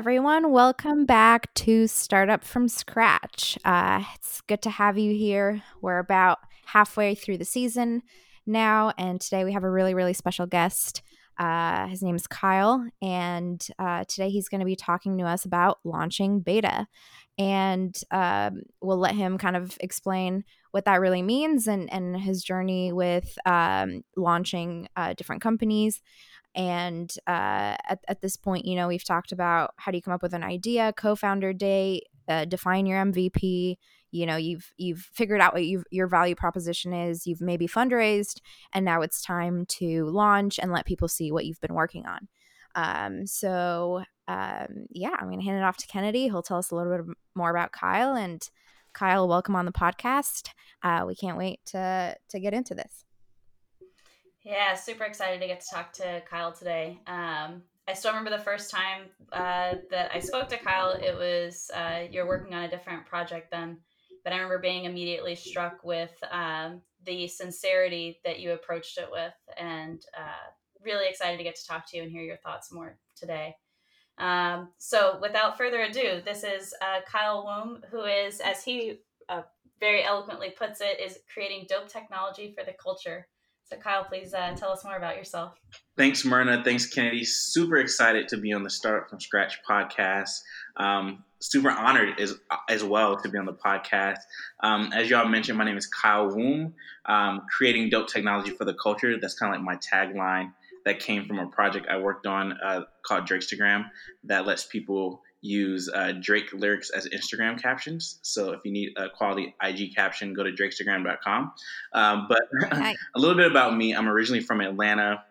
Everyone. Welcome back to Startup from Scratch. Uh, it's good to have you here. We're about halfway through the season now, and today we have a really, really special guest. Uh, his name is Kyle, and uh, today he's going to be talking to us about launching beta. And um, we'll let him kind of explain what that really means and, and his journey with um, launching uh, different companies. And uh, at, at this point, you know, we've talked about how do you come up with an idea, co-founder day, uh, define your MVP. You know, you've you've figured out what your value proposition is. You've maybe fundraised, and now it's time to launch and let people see what you've been working on. Um, so um, yeah, I'm gonna hand it off to Kennedy. He'll tell us a little bit more about Kyle. And Kyle, welcome on the podcast. Uh, we can't wait to to get into this. Yeah, super excited to get to talk to Kyle today. Um, I still remember the first time uh, that I spoke to Kyle. It was uh, you're working on a different project then, but I remember being immediately struck with um, the sincerity that you approached it with, and uh, really excited to get to talk to you and hear your thoughts more today. Um, so, without further ado, this is uh, Kyle Woom, who is, as he uh, very eloquently puts it, is creating dope technology for the culture. So, Kyle, please uh, tell us more about yourself. Thanks, Myrna. Thanks, Kennedy. Super excited to be on the Start from Scratch podcast. Um, super honored as, as well to be on the podcast. Um, as y'all mentioned, my name is Kyle Woom, um, creating dope technology for the culture. That's kind of like my tagline that came from a project I worked on uh, called Drakestagram that lets people use uh, Drake lyrics as Instagram captions. So if you need a quality IG caption, go to drakestagram.com. Um, but a little bit about me I'm originally from Atlanta,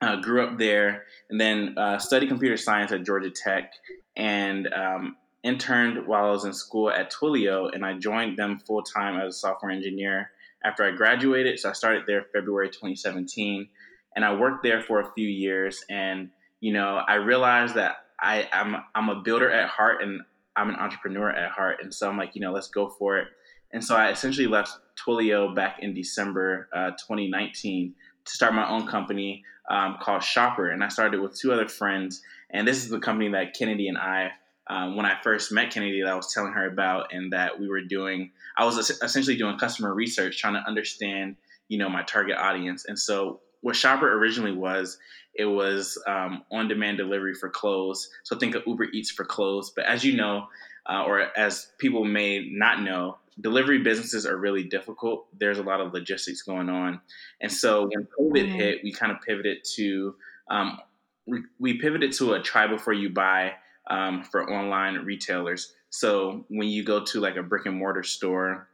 uh, grew up there, and then uh, studied computer science at Georgia Tech and um, interned while I was in school at Twilio. And I joined them full time as a software engineer after I graduated. So I started there February 2017. And I worked there for a few years. And, you know, I realized that I, I'm I'm a builder at heart and I'm an entrepreneur at heart, and so I'm like, you know, let's go for it. And so I essentially left Twilio back in December uh, 2019 to start my own company um, called Shopper, and I started with two other friends. And this is the company that Kennedy and I, um, when I first met Kennedy, that I was telling her about, and that we were doing. I was essentially doing customer research, trying to understand, you know, my target audience. And so what Shopper originally was it was um, on-demand delivery for clothes. So think of Uber Eats for clothes. But as you know, uh, or as people may not know, delivery businesses are really difficult. There's a lot of logistics going on, and so when COVID mm-hmm. hit, we kind of pivoted to um, we, we, pivoted to a try before you buy um, for online retailers. So when you go to like a brick and mortar store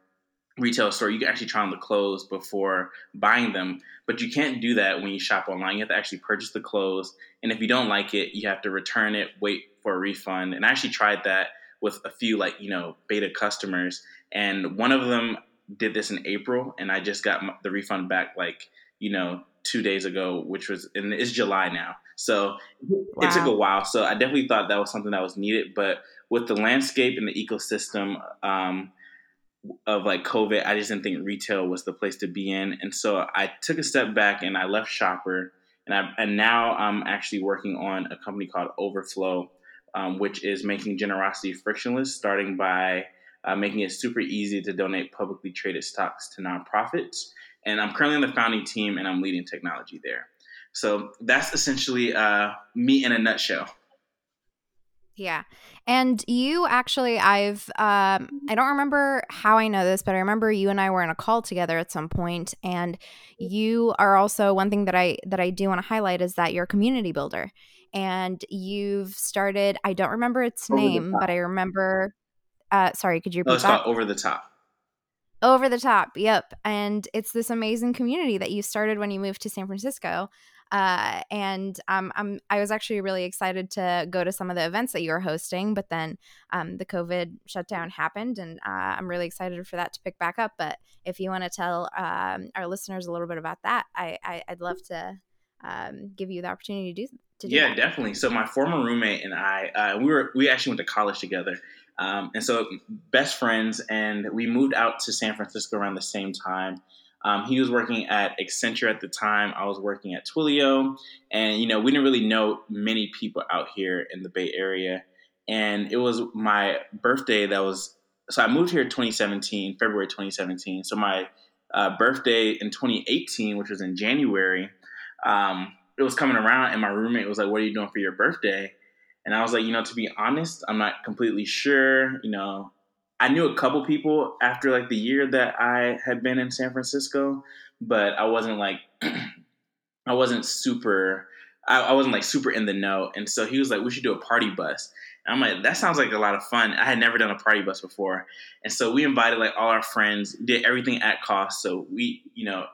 retail store, you can actually try on the clothes before buying them. But you can't do that when you shop online. You have to actually purchase the clothes. And if you don't like it, you have to return it, wait for a refund. And I actually tried that with a few like, you know, beta customers. And one of them did this in April and I just got the refund back like, you know, two days ago, which was, and it's July now. So wow. it took a while. So I definitely thought that was something that was needed. But with the landscape and the ecosystem, um, of like COVID, I just didn't think retail was the place to be in, and so I took a step back and I left Shopper, and I and now I'm actually working on a company called Overflow, um, which is making generosity frictionless, starting by uh, making it super easy to donate publicly traded stocks to nonprofits. And I'm currently on the founding team, and I'm leading technology there. So that's essentially uh, me in a nutshell. Yeah. And you actually, I've, um, I don't remember how I know this, but I remember you and I were in a call together at some point, and you are also one thing that I that I do want to highlight is that you're a community builder, and you've started. I don't remember its over name, but I remember. Uh, sorry, could you repeat oh, it's that? Over the top. Over the top. Yep. And it's this amazing community that you started when you moved to San Francisco. Uh, and um, I'm I was actually really excited to go to some of the events that you were hosting, but then um, the COVID shutdown happened, and uh, I'm really excited for that to pick back up. But if you want to tell um, our listeners a little bit about that, I, I would love to um, give you the opportunity to do. To do yeah, that. definitely. So my former roommate and I, uh, we were we actually went to college together. Um, and so best friends, and we moved out to San Francisco around the same time. Um, he was working at Accenture at the time. I was working at Twilio, and you know we didn't really know many people out here in the Bay Area. And it was my birthday that was so I moved here 2017, February 2017. So my uh, birthday in 2018, which was in January, um, it was coming around, and my roommate was like, "What are you doing for your birthday?" And I was like, you know, to be honest, I'm not completely sure. You know, I knew a couple people after like the year that I had been in San Francisco, but I wasn't like, I wasn't super, I, I, wasn't like super in the know. And so he was like, we should do a party bus. And I'm like, that sounds like a lot of fun. I had never done a party bus before. And so we invited like all our friends, did everything at cost. So we, you know,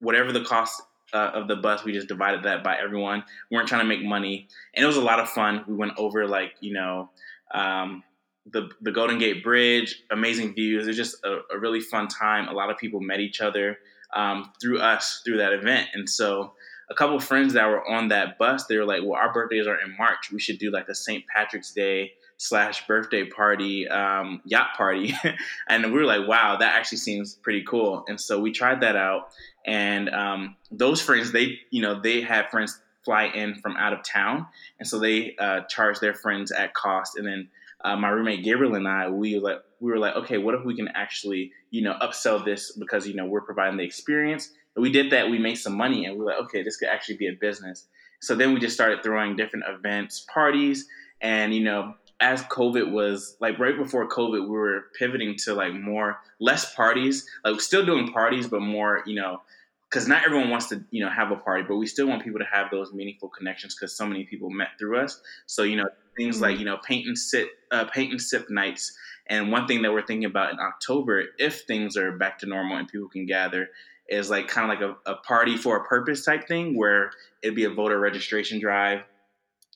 whatever the cost uh, of the bus, we just divided that by everyone. We weren't trying to make money, and it was a lot of fun. We went over like you know um, the the Golden Gate Bridge, amazing views. It was just a, a really fun time. A lot of people met each other um, through us through that event, and so a couple friends that were on that bus, they were like, "Well, our birthdays are in March. We should do like a St. Patrick's Day slash birthday party, um, yacht party." and we were like, "Wow, that actually seems pretty cool." And so we tried that out, and um, those friends they you know they had friends fly in from out of town and so they uh, charged their friends at cost and then uh, my roommate gabriel and i we were like we were like okay what if we can actually you know upsell this because you know we're providing the experience and we did that we made some money and we are like okay this could actually be a business so then we just started throwing different events parties and you know as COVID was like right before COVID, we were pivoting to like more less parties, like still doing parties, but more, you know, because not everyone wants to, you know, have a party, but we still want people to have those meaningful connections because so many people met through us. So you know, things mm-hmm. like you know, paint and sit, uh, paint and sip nights. And one thing that we're thinking about in October, if things are back to normal and people can gather, is like kind of like a, a party for a purpose type thing where it'd be a voter registration drive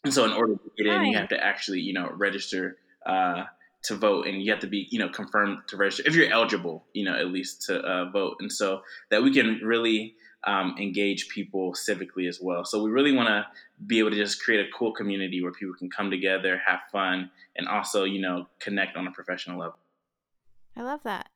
and so, in order to get in, you have to actually, you know, register uh, to vote, and you have to be, you know, confirmed to register if you're eligible, you know, at least to uh, vote. And so that we can really um, engage people civically as well. So we really want to be able to just create a cool community where people can come together, have fun, and also, you know, connect on a professional level. I love that.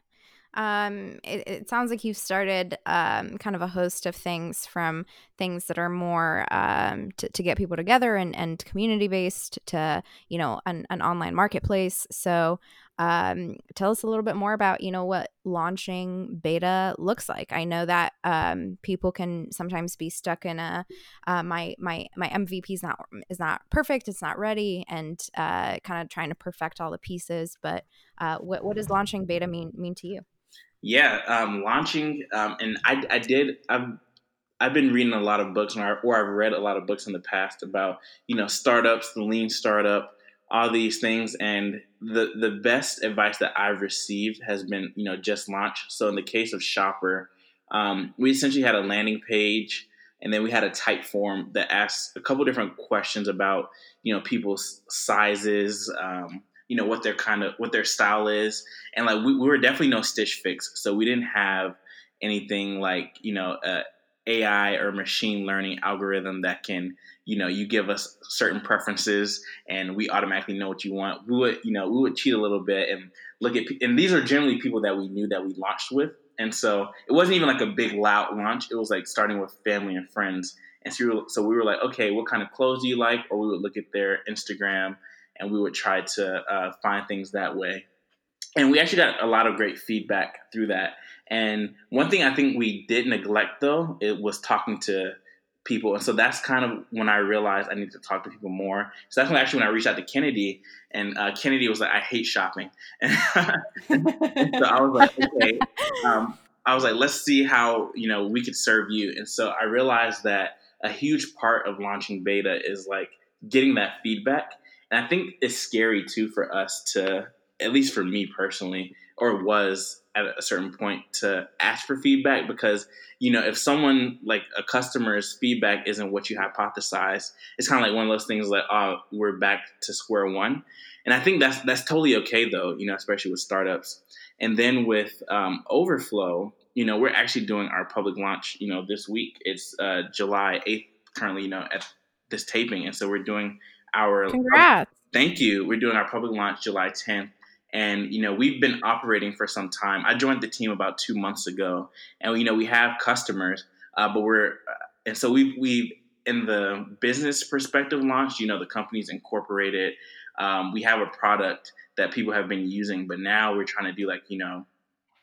Um, it, it, sounds like you've started um, kind of a host of things from things that are more um, to, to get people together and, and community based to, you know, an, an online marketplace. So um, tell us a little bit more about, you know, what launching beta looks like. I know that um, people can sometimes be stuck in a uh, my my my MVP is not is not perfect, it's not ready, and uh, kind of trying to perfect all the pieces. But uh, what what does launching beta mean mean to you? Yeah, um, launching, um, and I, I did. I've I've been reading a lot of books, or, or I've read a lot of books in the past about you know startups, the lean startup, all these things, and the the best advice that I've received has been you know just launch. So in the case of Shopper, um, we essentially had a landing page, and then we had a Typeform that asked a couple different questions about you know people's sizes. Um, you know what their kind of what their style is and like we, we were definitely no stitch fix so we didn't have anything like you know uh, ai or machine learning algorithm that can you know you give us certain preferences and we automatically know what you want. We would you know we would cheat a little bit and look at and these are generally people that we knew that we launched with. And so it wasn't even like a big loud launch. It was like starting with family and friends. And so we were, so we were like okay what kind of clothes do you like? Or we would look at their instagram and we would try to uh, find things that way. And we actually got a lot of great feedback through that. And one thing I think we did neglect though, it was talking to people. And so that's kind of when I realized I need to talk to people more. So that's when actually when I reached out to Kennedy and uh, Kennedy was like, I hate shopping. and so I was like, okay. Um, I was like, let's see how, you know, we could serve you. And so I realized that a huge part of launching beta is like getting that feedback and I think it's scary too for us to, at least for me personally, or was at a certain point to ask for feedback because you know if someone like a customer's feedback isn't what you hypothesize it's kind of like one of those things like oh we're back to square one. And i think that's that's totally okay though you know especially with startups. And then with um, overflow you know we're actually doing our public launch you know this week. It's uh, july 8th currently you know at this taping. And so we're doing our congrats. Thank you. We're doing our public launch July 10th, And you know, we've been operating for some time. I joined the team about two months ago, and you know, we have customers, uh, but we're and so we've we in the business perspective launch. You know, the company's incorporated. Um, we have a product that people have been using, but now we're trying to do like you know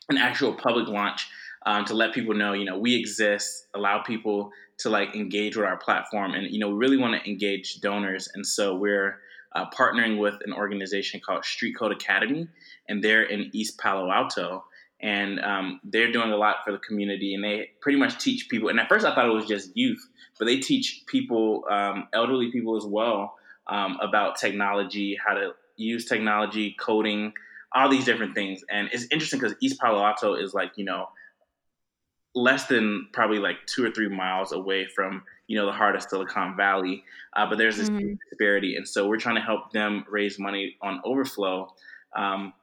an actual public launch um, to let people know, you know, we exist, allow people to like engage with our platform, and you know, we really want to engage donors, and so we're uh, partnering with an organization called Street Code Academy, and they're in East Palo Alto, and um, they're doing a lot for the community, and they pretty much teach people. And at first, I thought it was just youth, but they teach people, um, elderly people as well, um, about technology, how to use technology, coding, all these different things. And it's interesting because East Palo Alto is like you know less than probably like two or three miles away from you know the heart of Silicon Valley, uh, but there's this mm-hmm. disparity, and so we're trying to help them raise money on Overflow, um,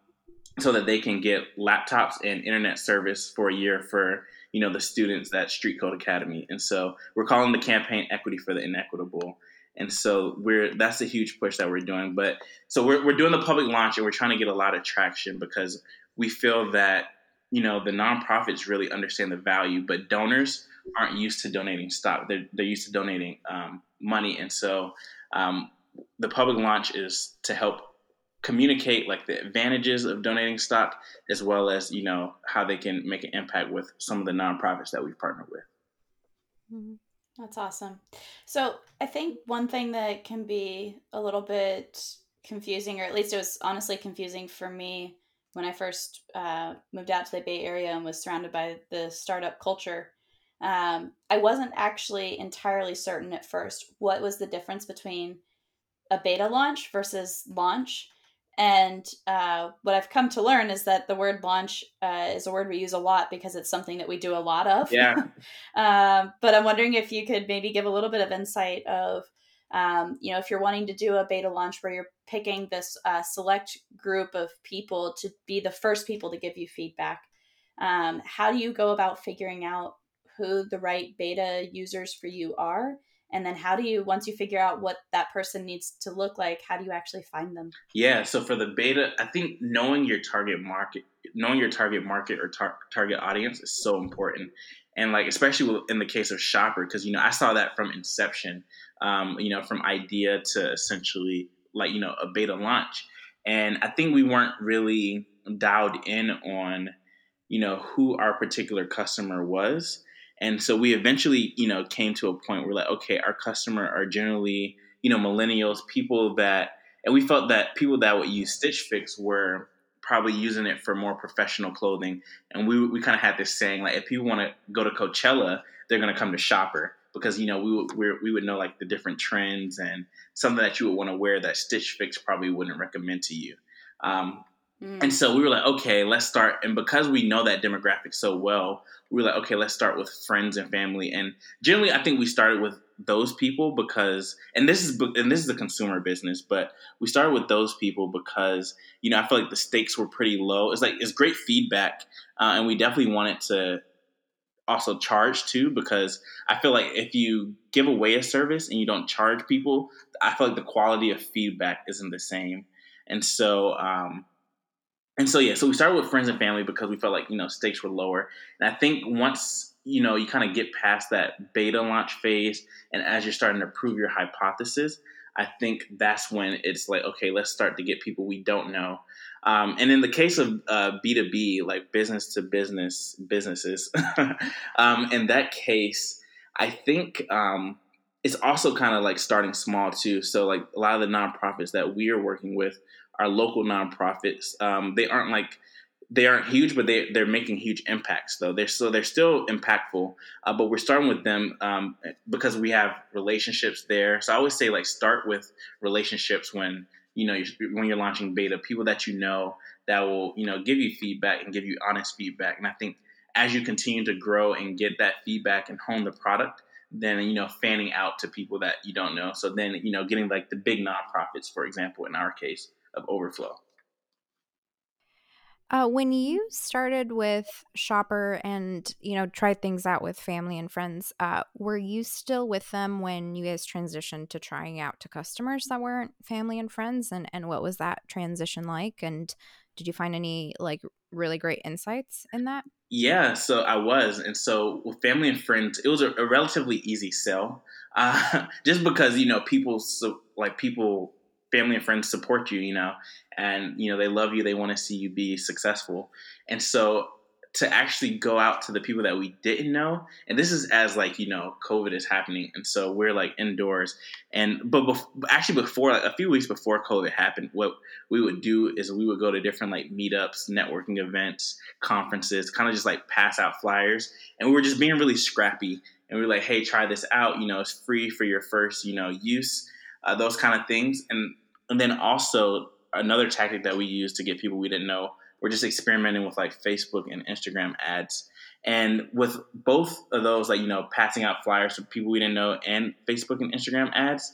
so that they can get laptops and internet service for a year for you know the students at Street Code Academy, and so we're calling the campaign "Equity for the Inequitable." And so we're that's a huge push that we're doing. But so we're we're doing the public launch and we're trying to get a lot of traction because we feel that you know the nonprofits really understand the value, but donors aren't used to donating stock. They're they're used to donating um, money, and so um, the public launch is to help communicate like the advantages of donating stock as well as you know how they can make an impact with some of the nonprofits that we've partnered with mm-hmm. that's awesome so i think one thing that can be a little bit confusing or at least it was honestly confusing for me when I first uh, moved out to the Bay Area and was surrounded by the startup culture, um, I wasn't actually entirely certain at first what was the difference between a beta launch versus launch. And uh, what I've come to learn is that the word launch uh, is a word we use a lot because it's something that we do a lot of. Yeah. um, but I'm wondering if you could maybe give a little bit of insight of um, you know, if you're wanting to do a beta launch where you're picking this uh, select group of people to be the first people to give you feedback, um, how do you go about figuring out who the right beta users for you are? And then how do you, once you figure out what that person needs to look like, how do you actually find them? Yeah. So for the beta, I think knowing your target market, knowing your target market or tar- target audience is so important and like especially in the case of shopper because you know i saw that from inception um, you know, from idea to essentially like, you know, a beta launch. And I think we weren't really dialed in on, you know, who our particular customer was. And so we eventually, you know, came to a point where like, okay, our customer are generally, you know, millennials, people that, and we felt that people that would use Stitch Fix were probably using it for more professional clothing. And we, we kind of had this saying like, if people want to go to Coachella, they're going to come to Shopper because you know we would we would know like the different trends and something that you would want to wear that Stitch Fix probably wouldn't recommend to you. Um, mm. And so we were like, okay, let's start. And because we know that demographic so well, we were like, okay, let's start with friends and family. And generally, I think we started with those people because, and this is and this is a consumer business, but we started with those people because you know I feel like the stakes were pretty low. It's like it's great feedback, uh, and we definitely wanted to also charge too because I feel like if you give away a service and you don't charge people, I feel like the quality of feedback isn't the same. And so, um, and so yeah, so we started with friends and family because we felt like you know stakes were lower. And I think once you know you kind of get past that beta launch phase, and as you're starting to prove your hypothesis, I think that's when it's like okay, let's start to get people we don't know um, and in the case of uh, B2B, like business to business businesses, um, in that case, I think um, it's also kind of like starting small too. So, like a lot of the nonprofits that we are working with are local nonprofits. Um, they aren't like they aren't huge, but they they're making huge impacts though. They're so they're still impactful. Uh, but we're starting with them um, because we have relationships there. So I always say like start with relationships when you know you're, when you're launching beta people that you know that will you know give you feedback and give you honest feedback and i think as you continue to grow and get that feedback and hone the product then you know fanning out to people that you don't know so then you know getting like the big nonprofits for example in our case of overflow Uh, when you started with Shopper and you know tried things out with family and friends, uh, were you still with them when you guys transitioned to trying out to customers that weren't family and friends? And and what was that transition like? And did you find any like really great insights in that? Yeah, so I was, and so with family and friends, it was a, a relatively easy sell, uh, just because you know people so like people family and friends support you, you know, and you know they love you, they want to see you be successful, and so to actually go out to the people that we didn't know. And this is as like you know covid is happening. And so we're like indoors. And but bef- actually before like a few weeks before covid happened what we would do is we would go to different like meetups networking events conferences kind of just like pass out flyers. And we were just being really scrappy. And we were like hey try this out. You know it's free for your first you know use uh, those kind of things. And and then also another tactic that we use to get people we didn't know we're just experimenting with like Facebook and Instagram ads. And with both of those, like, you know, passing out flyers to people we didn't know and Facebook and Instagram ads,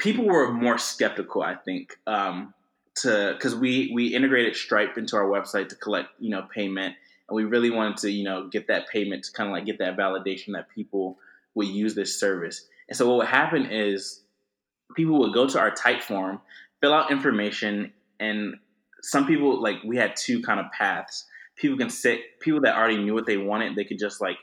people were more skeptical, I think, um, to because we we integrated Stripe into our website to collect, you know, payment, and we really wanted to, you know, get that payment to kind of like get that validation that people would use this service. And so what would happen is people would go to our Typeform, fill out information, and some people like we had two kind of paths. People can sit people that already knew what they wanted. They could just like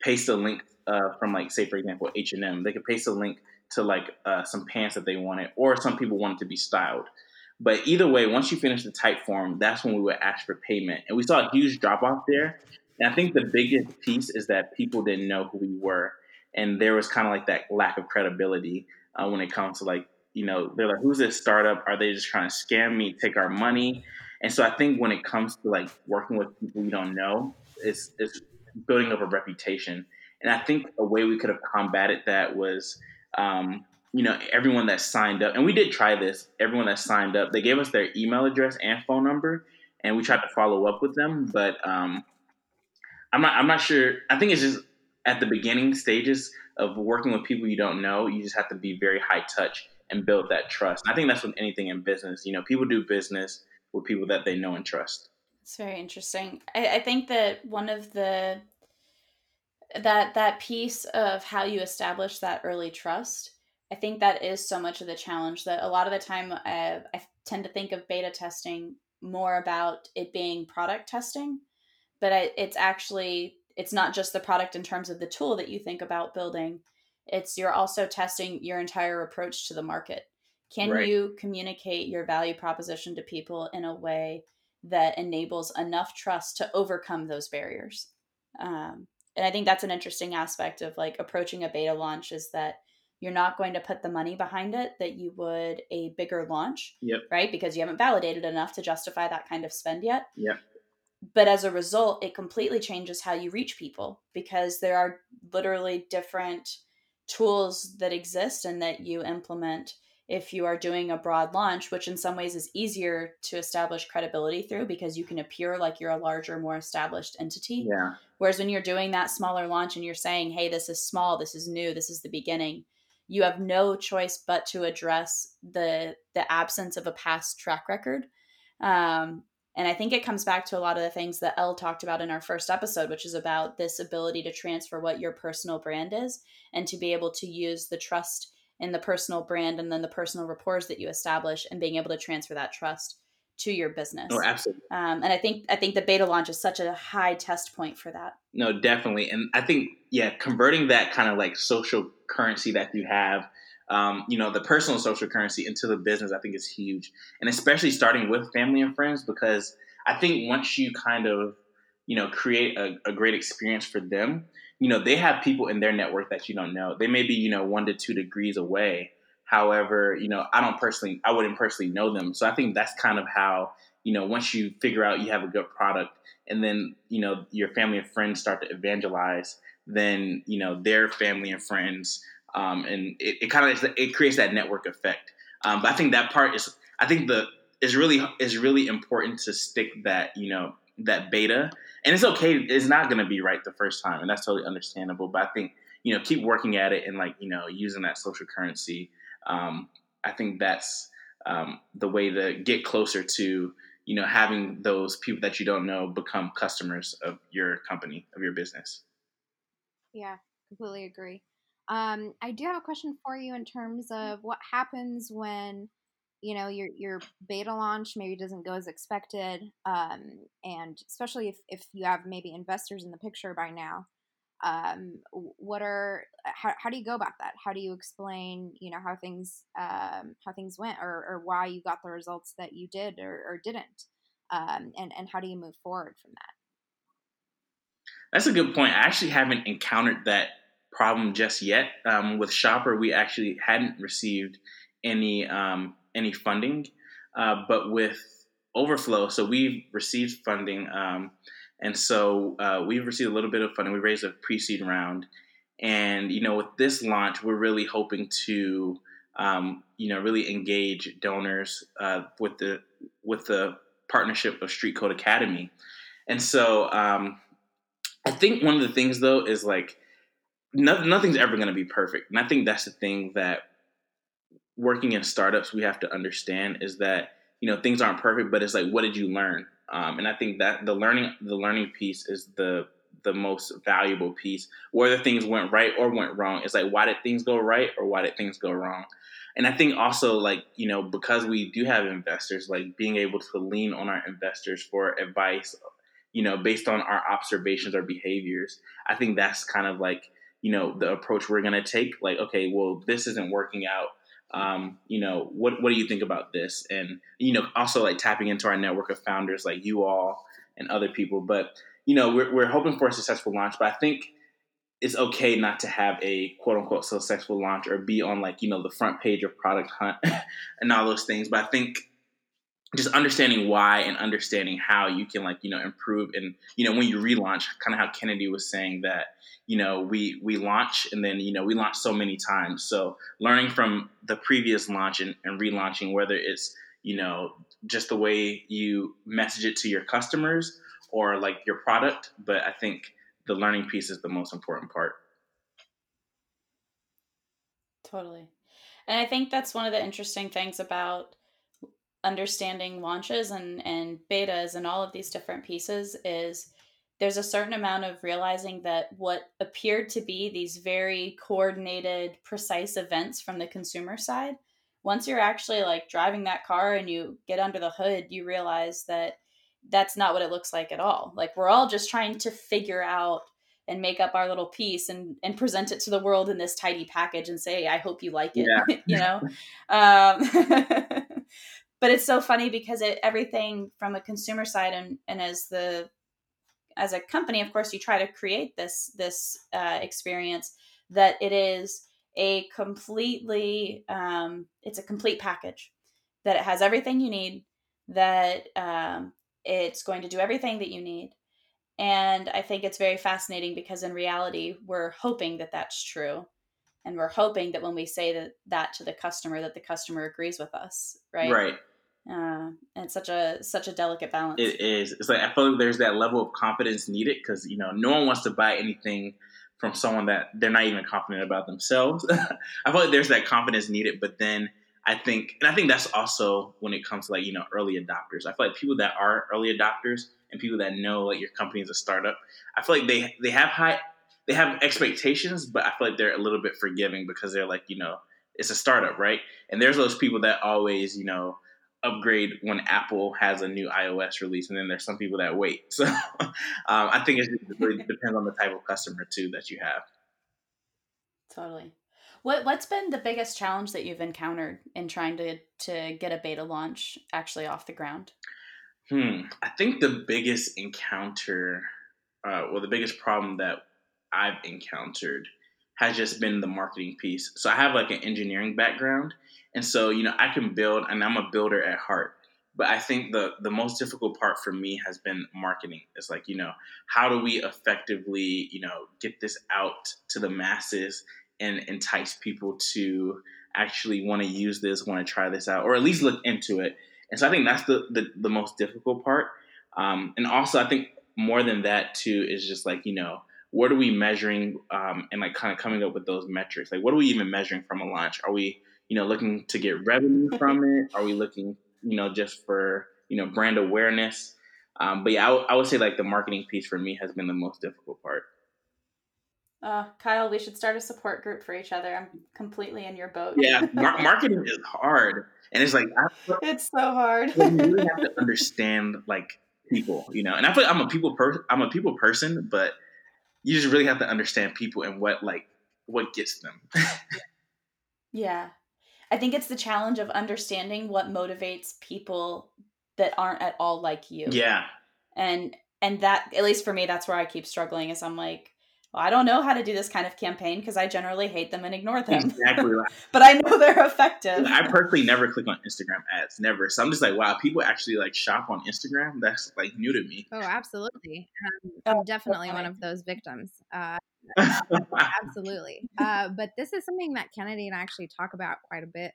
paste a link uh, from like say for example H and M. They could paste a link to like uh, some pants that they wanted, or some people wanted to be styled. But either way, once you finish the Typeform, that's when we would ask for payment, and we saw a huge drop off there. And I think the biggest piece is that people didn't know who we were, and there was kind of like that lack of credibility uh, when it comes to like you know, they're like, who's this startup? Are they just trying to scam me, take our money? And so I think when it comes to like working with people you don't know, it's, it's building up a reputation. And I think a way we could have combated that was, um, you know, everyone that signed up, and we did try this, everyone that signed up, they gave us their email address and phone number, and we tried to follow up with them. But um, I'm not, I'm not sure. I think it's just at the beginning stages of working with people you don't know, you just have to be very high touch and build that trust. I think that's with anything in business. You know, people do business with people that they know and trust. It's very interesting. I, I think that one of the that that piece of how you establish that early trust i think that is so much of the challenge that a lot of the time uh, i tend to think of beta testing more about it being product testing but I, it's actually it's not just the product in terms of the tool that you think about building it's you're also testing your entire approach to the market. Can right. you communicate your value proposition to people in a way that enables enough trust to overcome those barriers? Um, and I think that's an interesting aspect of like approaching a beta launch is that you're not going to put the money behind it that you would a bigger launch, yep. right? Because you haven't validated enough to justify that kind of spend yet. Yep. But as a result, it completely changes how you reach people because there are literally different tools that exist and that you implement if you are doing a broad launch, which in some ways is easier to establish credibility through because you can appear like you're a larger, more established entity. Yeah. Whereas when you're doing that smaller launch and you're saying, hey, this is small, this is new, this is the beginning, you have no choice but to address the the absence of a past track record. Um, and I think it comes back to a lot of the things that Elle talked about in our first episode, which is about this ability to transfer what your personal brand is and to be able to use the trust in the personal brand and then the personal rapport that you establish and being able to transfer that trust to your business. Oh, absolutely. Um, and I think I think the beta launch is such a high test point for that. No, definitely. And I think yeah, converting that kind of like social currency that you have um, you know, the personal social currency into the business, I think is huge. And especially starting with family and friends, because I think once you kind of, you know, create a, a great experience for them, you know, they have people in their network that you don't know. They may be, you know, one to two degrees away. However, you know, I don't personally, I wouldn't personally know them. So I think that's kind of how, you know, once you figure out you have a good product and then, you know, your family and friends start to evangelize, then, you know, their family and friends um, and it, it kind of it creates that network effect. Um, but I think that part is I think the is really is really important to stick that you know that beta, and it's okay. It's not going to be right the first time, and that's totally understandable. But I think you know keep working at it and like you know using that social currency. Um, I think that's um, the way to get closer to you know having those people that you don't know become customers of your company of your business yeah completely agree um, i do have a question for you in terms of what happens when you know your your beta launch maybe doesn't go as expected um, and especially if, if you have maybe investors in the picture by now um, what are how, how do you go about that? How do you explain you know how things um, how things went or, or why you got the results that you did or, or didn't um, and and how do you move forward from that? That's a good point. I actually haven't encountered that problem just yet um, with shopper we actually hadn't received any um, any funding uh, but with overflow so we've received funding um, and so uh, we've received a little bit of funding. We raised a pre-seed round, and you know, with this launch, we're really hoping to, um, you know, really engage donors uh, with the with the partnership of Street Code Academy. And so, um, I think one of the things though is like, no, nothing's ever going to be perfect, and I think that's the thing that working in startups we have to understand is that you know things aren't perfect, but it's like, what did you learn? Um, and I think that the learning the learning piece is the the most valuable piece. Whether things went right or went wrong, it's like why did things go right or why did things go wrong? And I think also like you know because we do have investors, like being able to lean on our investors for advice, you know, based on our observations or behaviors. I think that's kind of like you know the approach we're gonna take. Like okay, well this isn't working out um, you know, what what do you think about this? And you know, also like tapping into our network of founders like you all and other people. But you know, we're we're hoping for a successful launch. But I think it's okay not to have a quote unquote successful launch or be on like you know the front page of Product Hunt and all those things. But I think just understanding why and understanding how you can like you know improve and you know when you relaunch kind of how kennedy was saying that you know we we launch and then you know we launch so many times. So learning from the previous launch and, and relaunching whether it's you know just the way you message it to your customers or like your product but i think the learning piece is the most important part. Totally. And i think that's one of the interesting things about understanding launches and and betas and all of these different pieces is there's a certain amount of realizing that what appeared to be these very coordinated precise events from the consumer side once you're actually like driving that car and you get under the hood you realize that that's not what it looks like at all like we're all just trying to figure out and make up our little piece and and present it to the world in this tidy package and say i hope you like it yeah. you know um, but it's so funny because it everything from a consumer side and and as the as a company of course you try to create this this uh, experience that it is a completely um, it's a complete package that it has everything you need that um, it's going to do everything that you need. And i think it's very fascinating because in reality we're hoping that that's true. And we're hoping that when we say that that to the customer that the customer agrees with us right? Right uh, and such a such a delicate balance. It is. It's like I feel like there's that level of confidence needed because you know no one wants to buy anything from someone that they're not even confident about themselves. I feel like there's that confidence needed, but then I think, and I think that's also when it comes to like you know early adopters. I feel like people that are early adopters and people that know like your company is a startup. I feel like they they have high they have expectations, but I feel like they're a little bit forgiving because they're like you know it's a startup, right? And there's those people that always you know upgrade when Apple has a new iOS release, and then there's some people that wait. So um, I think it really depends on the type of customer too that you have. Totally. What what's been the biggest challenge that you've encountered in trying to to get a beta launch actually off the ground? Hmm. I think the biggest encounter, uh, well, the biggest problem that I've encountered has just been the marketing piece. So I have like an engineering background, and so, you know, I can build, and I'm a builder at heart. But I think the the most difficult part for me has been marketing. It's like, you know, how do we effectively, you know, get this out to the masses and entice people to actually want to use this, want to try this out, or at least look into it. And so I think that's the the, the most difficult part. Um, and also, I think more than that too is just like you know what are we measuring um, and like kind of coming up with those metrics like what are we even measuring from a launch are we you know, looking to get revenue from it? Are we looking, you know, just for you know brand awareness. Um, but yeah, I, w- I would say like the marketing piece for me has been the most difficult part. Uh, Kyle, we should start a support group for each other. I'm completely in your boat. Yeah, mar- marketing is hard, and it's like it's so hard. you really have to understand like people, you know. And I feel like I'm a people person. I'm a people person, but you just really have to understand people and what like what gets them. yeah, I think it's the challenge of understanding what motivates people that aren't at all like you. Yeah, and and that at least for me, that's where I keep struggling. Is I'm like well, I don't know how to do this kind of campaign because I generally hate them and ignore them. Exactly. but I know they're effective. I personally never click on Instagram ads, never. So I'm just like, wow, people actually like shop on Instagram. That's like new to me. Oh, absolutely. Um, I'm definitely one of those victims. Uh, absolutely. Uh, but this is something that Kennedy and I actually talk about quite a bit,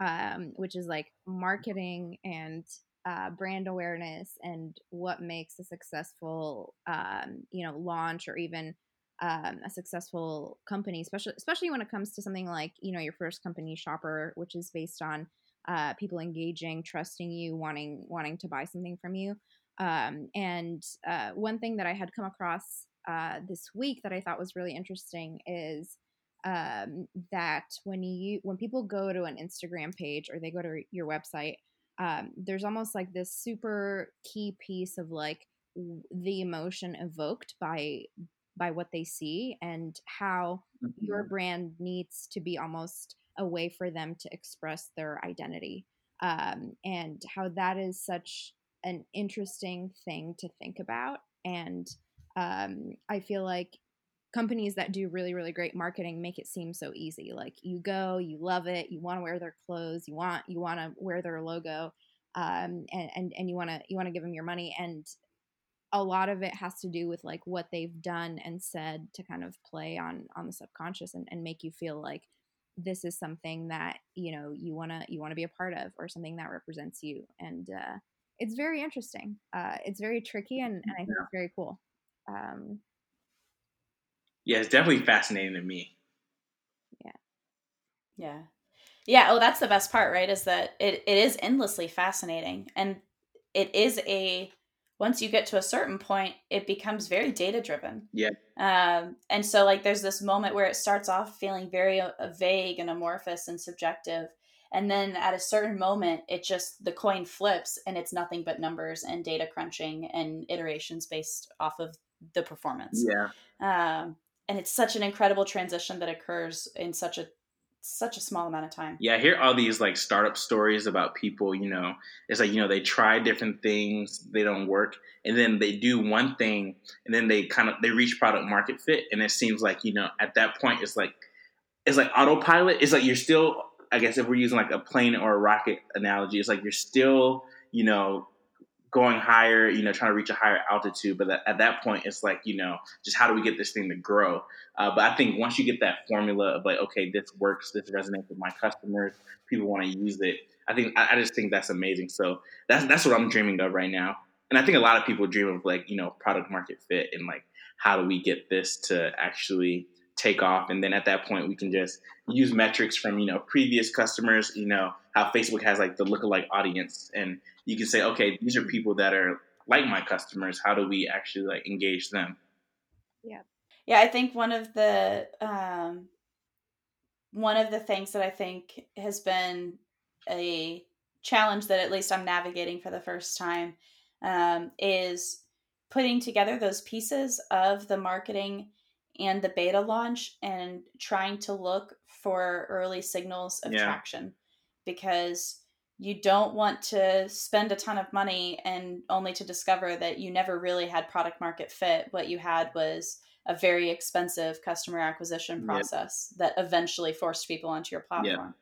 um, which is like marketing and uh, brand awareness and what makes a successful, um, you know, launch or even um, a successful company, especially especially when it comes to something like you know your first company shopper, which is based on uh, people engaging, trusting you, wanting wanting to buy something from you. Um, and uh, one thing that I had come across uh, this week that I thought was really interesting is um, that when you when people go to an Instagram page or they go to your website, um, there's almost like this super key piece of like the emotion evoked by by what they see and how mm-hmm. your brand needs to be almost a way for them to express their identity um, and how that is such an interesting thing to think about and um, i feel like companies that do really really great marketing make it seem so easy like you go you love it you want to wear their clothes you want you want to wear their logo um, and, and and you want to you want to give them your money and a lot of it has to do with like what they've done and said to kind of play on on the subconscious and, and make you feel like this is something that you know you want to you want to be a part of or something that represents you. And uh, it's very interesting. Uh, it's very tricky and, and i think yeah. it's very cool. Um, yeah it's definitely fascinating to me. Yeah. Yeah. Yeah oh that's the best part right is that it, it is endlessly fascinating. And it is a once you get to a certain point, it becomes very data driven. Yeah. Um, and so, like, there's this moment where it starts off feeling very uh, vague and amorphous and subjective. And then at a certain moment, it just, the coin flips and it's nothing but numbers and data crunching and iterations based off of the performance. Yeah. Um, and it's such an incredible transition that occurs in such a such a small amount of time. Yeah, I hear all these like startup stories about people, you know, it's like, you know, they try different things, they don't work, and then they do one thing and then they kind of they reach product market fit and it seems like, you know, at that point it's like it's like autopilot. It's like you're still I guess if we're using like a plane or a rocket analogy, it's like you're still, you know, going higher, you know, trying to reach a higher altitude. But at that point, it's like, you know, just how do we get this thing to grow? Uh, but I think once you get that formula of like, okay, this works, this resonates with my customers, people want to use it. I think I, I just think that's amazing. So that's that's what I'm dreaming of right now. And I think a lot of people dream of like, you know, product market fit and like how do we get this to actually take off and then at that point we can just use metrics from you know previous customers you know how facebook has like the lookalike audience and you can say, okay, these are people that are like my customers. How do we actually like engage them? Yeah. Yeah, I think one of the um, one of the things that I think has been a challenge that at least I'm navigating for the first time um, is putting together those pieces of the marketing and the beta launch and trying to look for early signals of yeah. traction because you don't want to spend a ton of money and only to discover that you never really had product market fit. What you had was a very expensive customer acquisition process that eventually forced people onto your platform.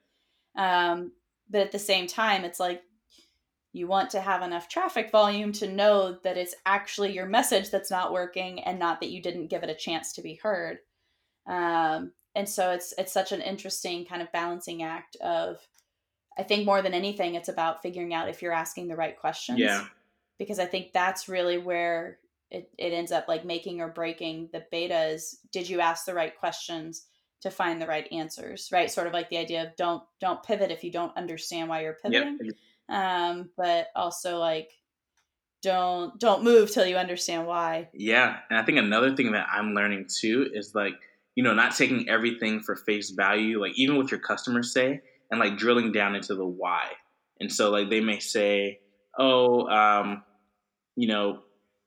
Um, but at the same time, it's like you want to have enough traffic volume to know that it's actually your message that's not working and not that you didn't give it a chance to be heard. Um, and so it's it's such an interesting kind of balancing act of I think more than anything, it's about figuring out if you're asking the right questions. Yeah. Because I think that's really where it, it ends up like making or breaking the betas did you ask the right questions to find the right answers, right? Sort of like the idea of don't don't pivot if you don't understand why you're pivoting. Yep. Um, but also like don't don't move till you understand why. Yeah, and I think another thing that I'm learning too is like you know not taking everything for face value, like even what your customers say, and like drilling down into the why. And so like they may say, oh, um, you know,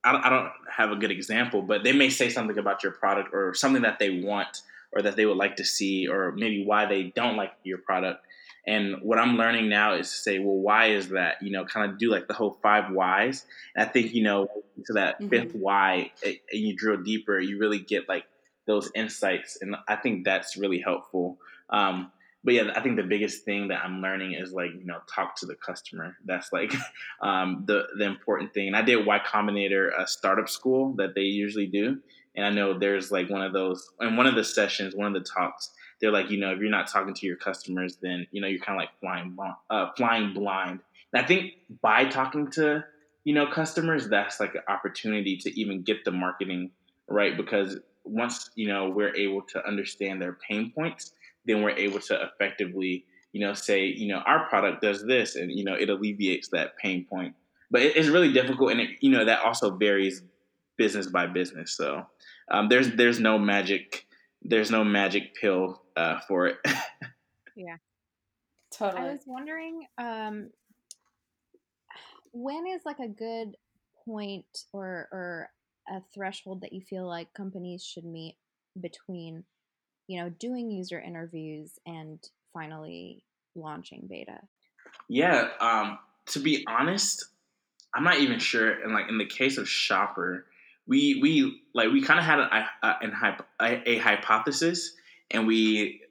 I I don't have a good example, but they may say something about your product or something that they want or that they would like to see, or maybe why they don't like your product. And what I'm learning now is to say, well, why is that? You know, kind of do like the whole five whys. And I think, you know, to that mm-hmm. fifth why, and you drill deeper, you really get like those insights. And I think that's really helpful. Um, but yeah, I think the biggest thing that I'm learning is like you know talk to the customer. That's like um, the the important thing. And I did Y Combinator a startup school that they usually do, and I know there's like one of those in one of the sessions, one of the talks. They're like, you know, if you're not talking to your customers, then you know you're kind of like flying uh, flying blind. And I think by talking to you know customers, that's like an opportunity to even get the marketing right because once you know we're able to understand their pain points then we're able to effectively, you know, say, you know, our product does this, and you know, it alleviates that pain point. But it, it's really difficult, and it, you know, that also varies business by business. So um, there's there's no magic there's no magic pill uh, for it. yeah, totally. I was wondering, um, when is like a good point or or a threshold that you feel like companies should meet between you know, doing user interviews and finally launching beta? Yeah, um, to be honest, I'm not even sure. And like in the case of Shopper, we we like we kind of had a, a, a, a hypothesis, and we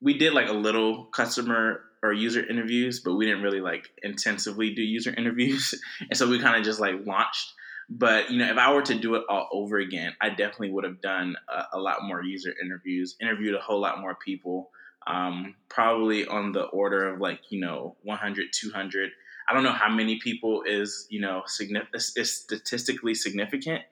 we did like a little customer or user interviews, but we didn't really like intensively do user interviews, and so we kind of just like launched. But you know, if I were to do it all over again, I definitely would have done a, a lot more user interviews, interviewed a whole lot more people, um, probably on the order of like you know 100, 200. I don't know how many people is you know is statistically significant,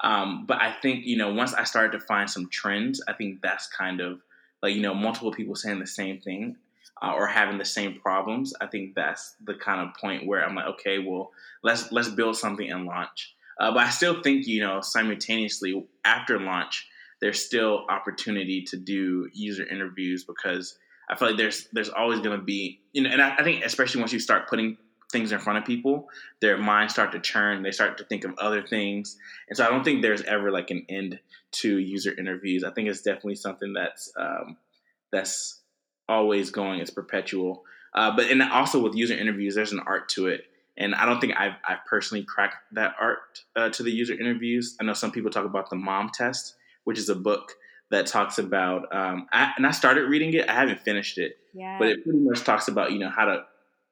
um, but I think you know once I started to find some trends, I think that's kind of like you know multiple people saying the same thing uh, or having the same problems. I think that's the kind of point where I'm like, okay, well let's let's build something and launch. Uh, but I still think, you know, simultaneously after launch, there's still opportunity to do user interviews because I feel like there's there's always going to be, you know, and I, I think especially once you start putting things in front of people, their minds start to churn. They start to think of other things, and so I don't think there's ever like an end to user interviews. I think it's definitely something that's um, that's always going. It's perpetual. Uh, but and also with user interviews, there's an art to it. And I don't think I've, I've personally cracked that art uh, to the user interviews. I know some people talk about the mom test, which is a book that talks about, um, I, and I started reading it. I haven't finished it, yeah. but it pretty much talks about, you know, how to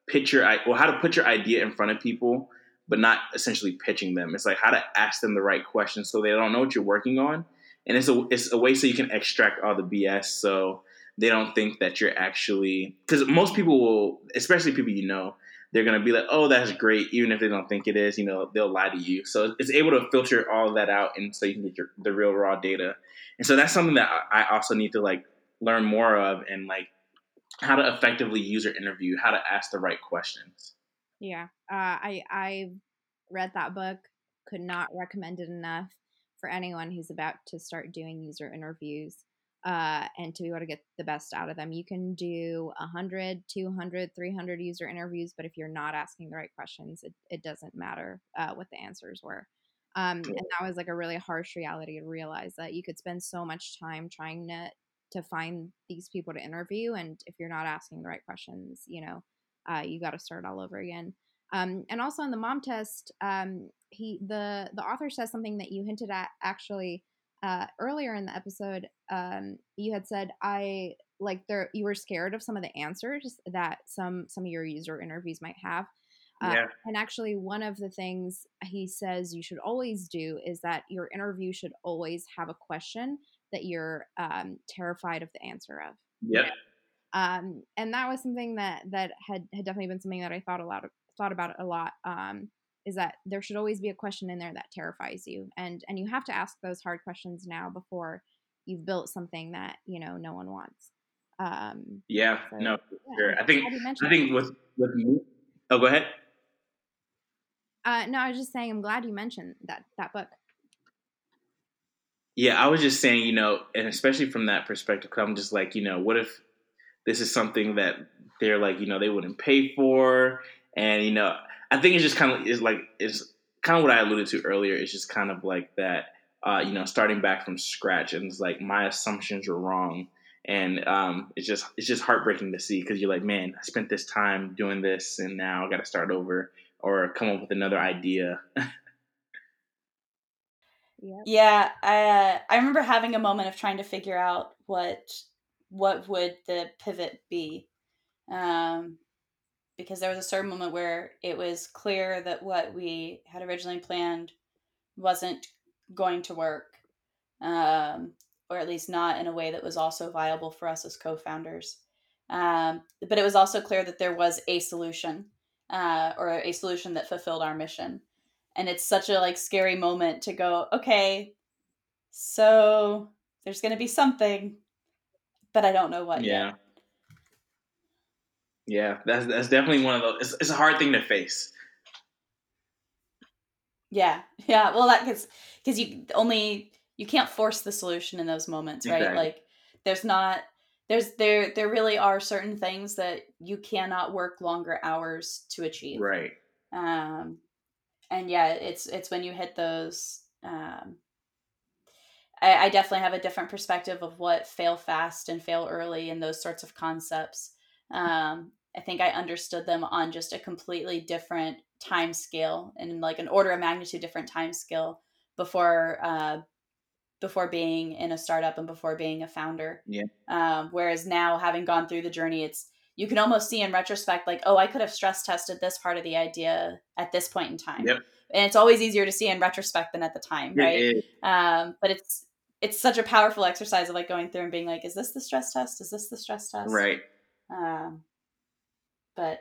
pitch your, well, how to put your idea in front of people, but not essentially pitching them. It's like how to ask them the right questions so they don't know what you're working on. And it's a, it's a way so you can extract all the BS. So they don't think that you're actually, because most people will, especially people you know, they're going to be like, oh, that's great, even if they don't think it is. You know, they'll lie to you. So it's able to filter all that out, and so you can get your the real raw data. And so that's something that I also need to like learn more of, and like how to effectively user interview, how to ask the right questions. Yeah, uh, I I read that book. Could not recommend it enough for anyone who's about to start doing user interviews uh, and to be able to get the best out of them. You can do 100, 200, 300 user interviews, but if you're not asking the right questions, it, it doesn't matter uh, what the answers were. Um, and that was like a really harsh reality to realize that you could spend so much time trying to to find these people to interview, and if you're not asking the right questions, you know, uh, you got to start all over again. Um, and also in the mom test, um, he the the author says something that you hinted at actually uh, earlier in the episode, um, you had said I like there you were scared of some of the answers that some some of your user interviews might have. Uh, yeah. And actually, one of the things he says you should always do is that your interview should always have a question that you're um, terrified of the answer of. Yeah. Um, and that was something that that had had definitely been something that I thought a lot of, thought about a lot. Um, is that there should always be a question in there that terrifies you and and you have to ask those hard questions now before you've built something that you know no one wants um yeah so, no yeah, sure i think i think with with me Oh, go ahead. Uh, no, I was just saying I'm glad you mentioned that that book. Yeah, I was just saying, you know, and especially from that perspective, i I'm just like, you know, what if this is something that they're like, you know, they wouldn't pay for, and you know, I think it's just kind of is like it's kind of what I alluded to earlier. It's just kind of like that, uh, you know, starting back from scratch, and it's like my assumptions are wrong, and um, it's just it's just heartbreaking to see because you're like, man, I spent this time doing this, and now I got to start over or come up with another idea. Yeah, I uh, I remember having a moment of trying to figure out what what would the pivot be, um, because there was a certain moment where it was clear that what we had originally planned wasn't going to work, um, or at least not in a way that was also viable for us as co-founders. Um, but it was also clear that there was a solution, uh, or a solution that fulfilled our mission and it's such a like scary moment to go okay so there's going to be something but i don't know what yeah yet. yeah. That's that's definitely one of those it's, it's a hard thing to face. Yeah yeah well that because because you only you can't force the solution in those moments right? Exactly. like there's not there's there there really are certain things that you cannot work longer hours to achieve. Right. Um and yeah, it's it's when you hit those. Um, I, I definitely have a different perspective of what fail fast and fail early and those sorts of concepts. Um, I think I understood them on just a completely different time scale and like an order of magnitude different time scale before uh, before being in a startup and before being a founder. Yeah. Um, whereas now, having gone through the journey, it's you can almost see in retrospect like oh i could have stress tested this part of the idea at this point in time. Yep. and it's always easier to see in retrospect than at the time right? um, but it's it's such a powerful exercise of like going through and being like is this the stress test? Is this the stress test? Right. Um, but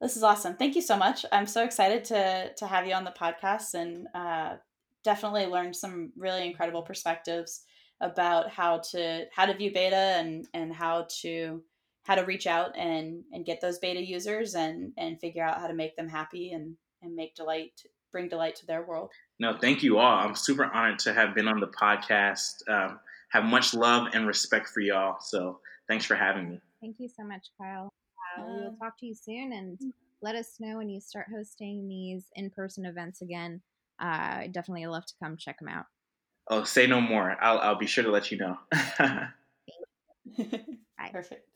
this is awesome. Thank you so much. I'm so excited to to have you on the podcast and uh, definitely learned some really incredible perspectives about how to how to view beta and and how to how to reach out and and get those beta users and and figure out how to make them happy and and make delight bring delight to their world. No thank you all. I'm super honored to have been on the podcast um, have much love and respect for y'all. So thanks for having me. Thank you so much kyle. Uh, we will talk to you soon and mm. let us know when you start hosting these in-person events again. Uh, i definitely love to come check them out. Oh say no more. I'll, I'll be sure to let you know. Perfect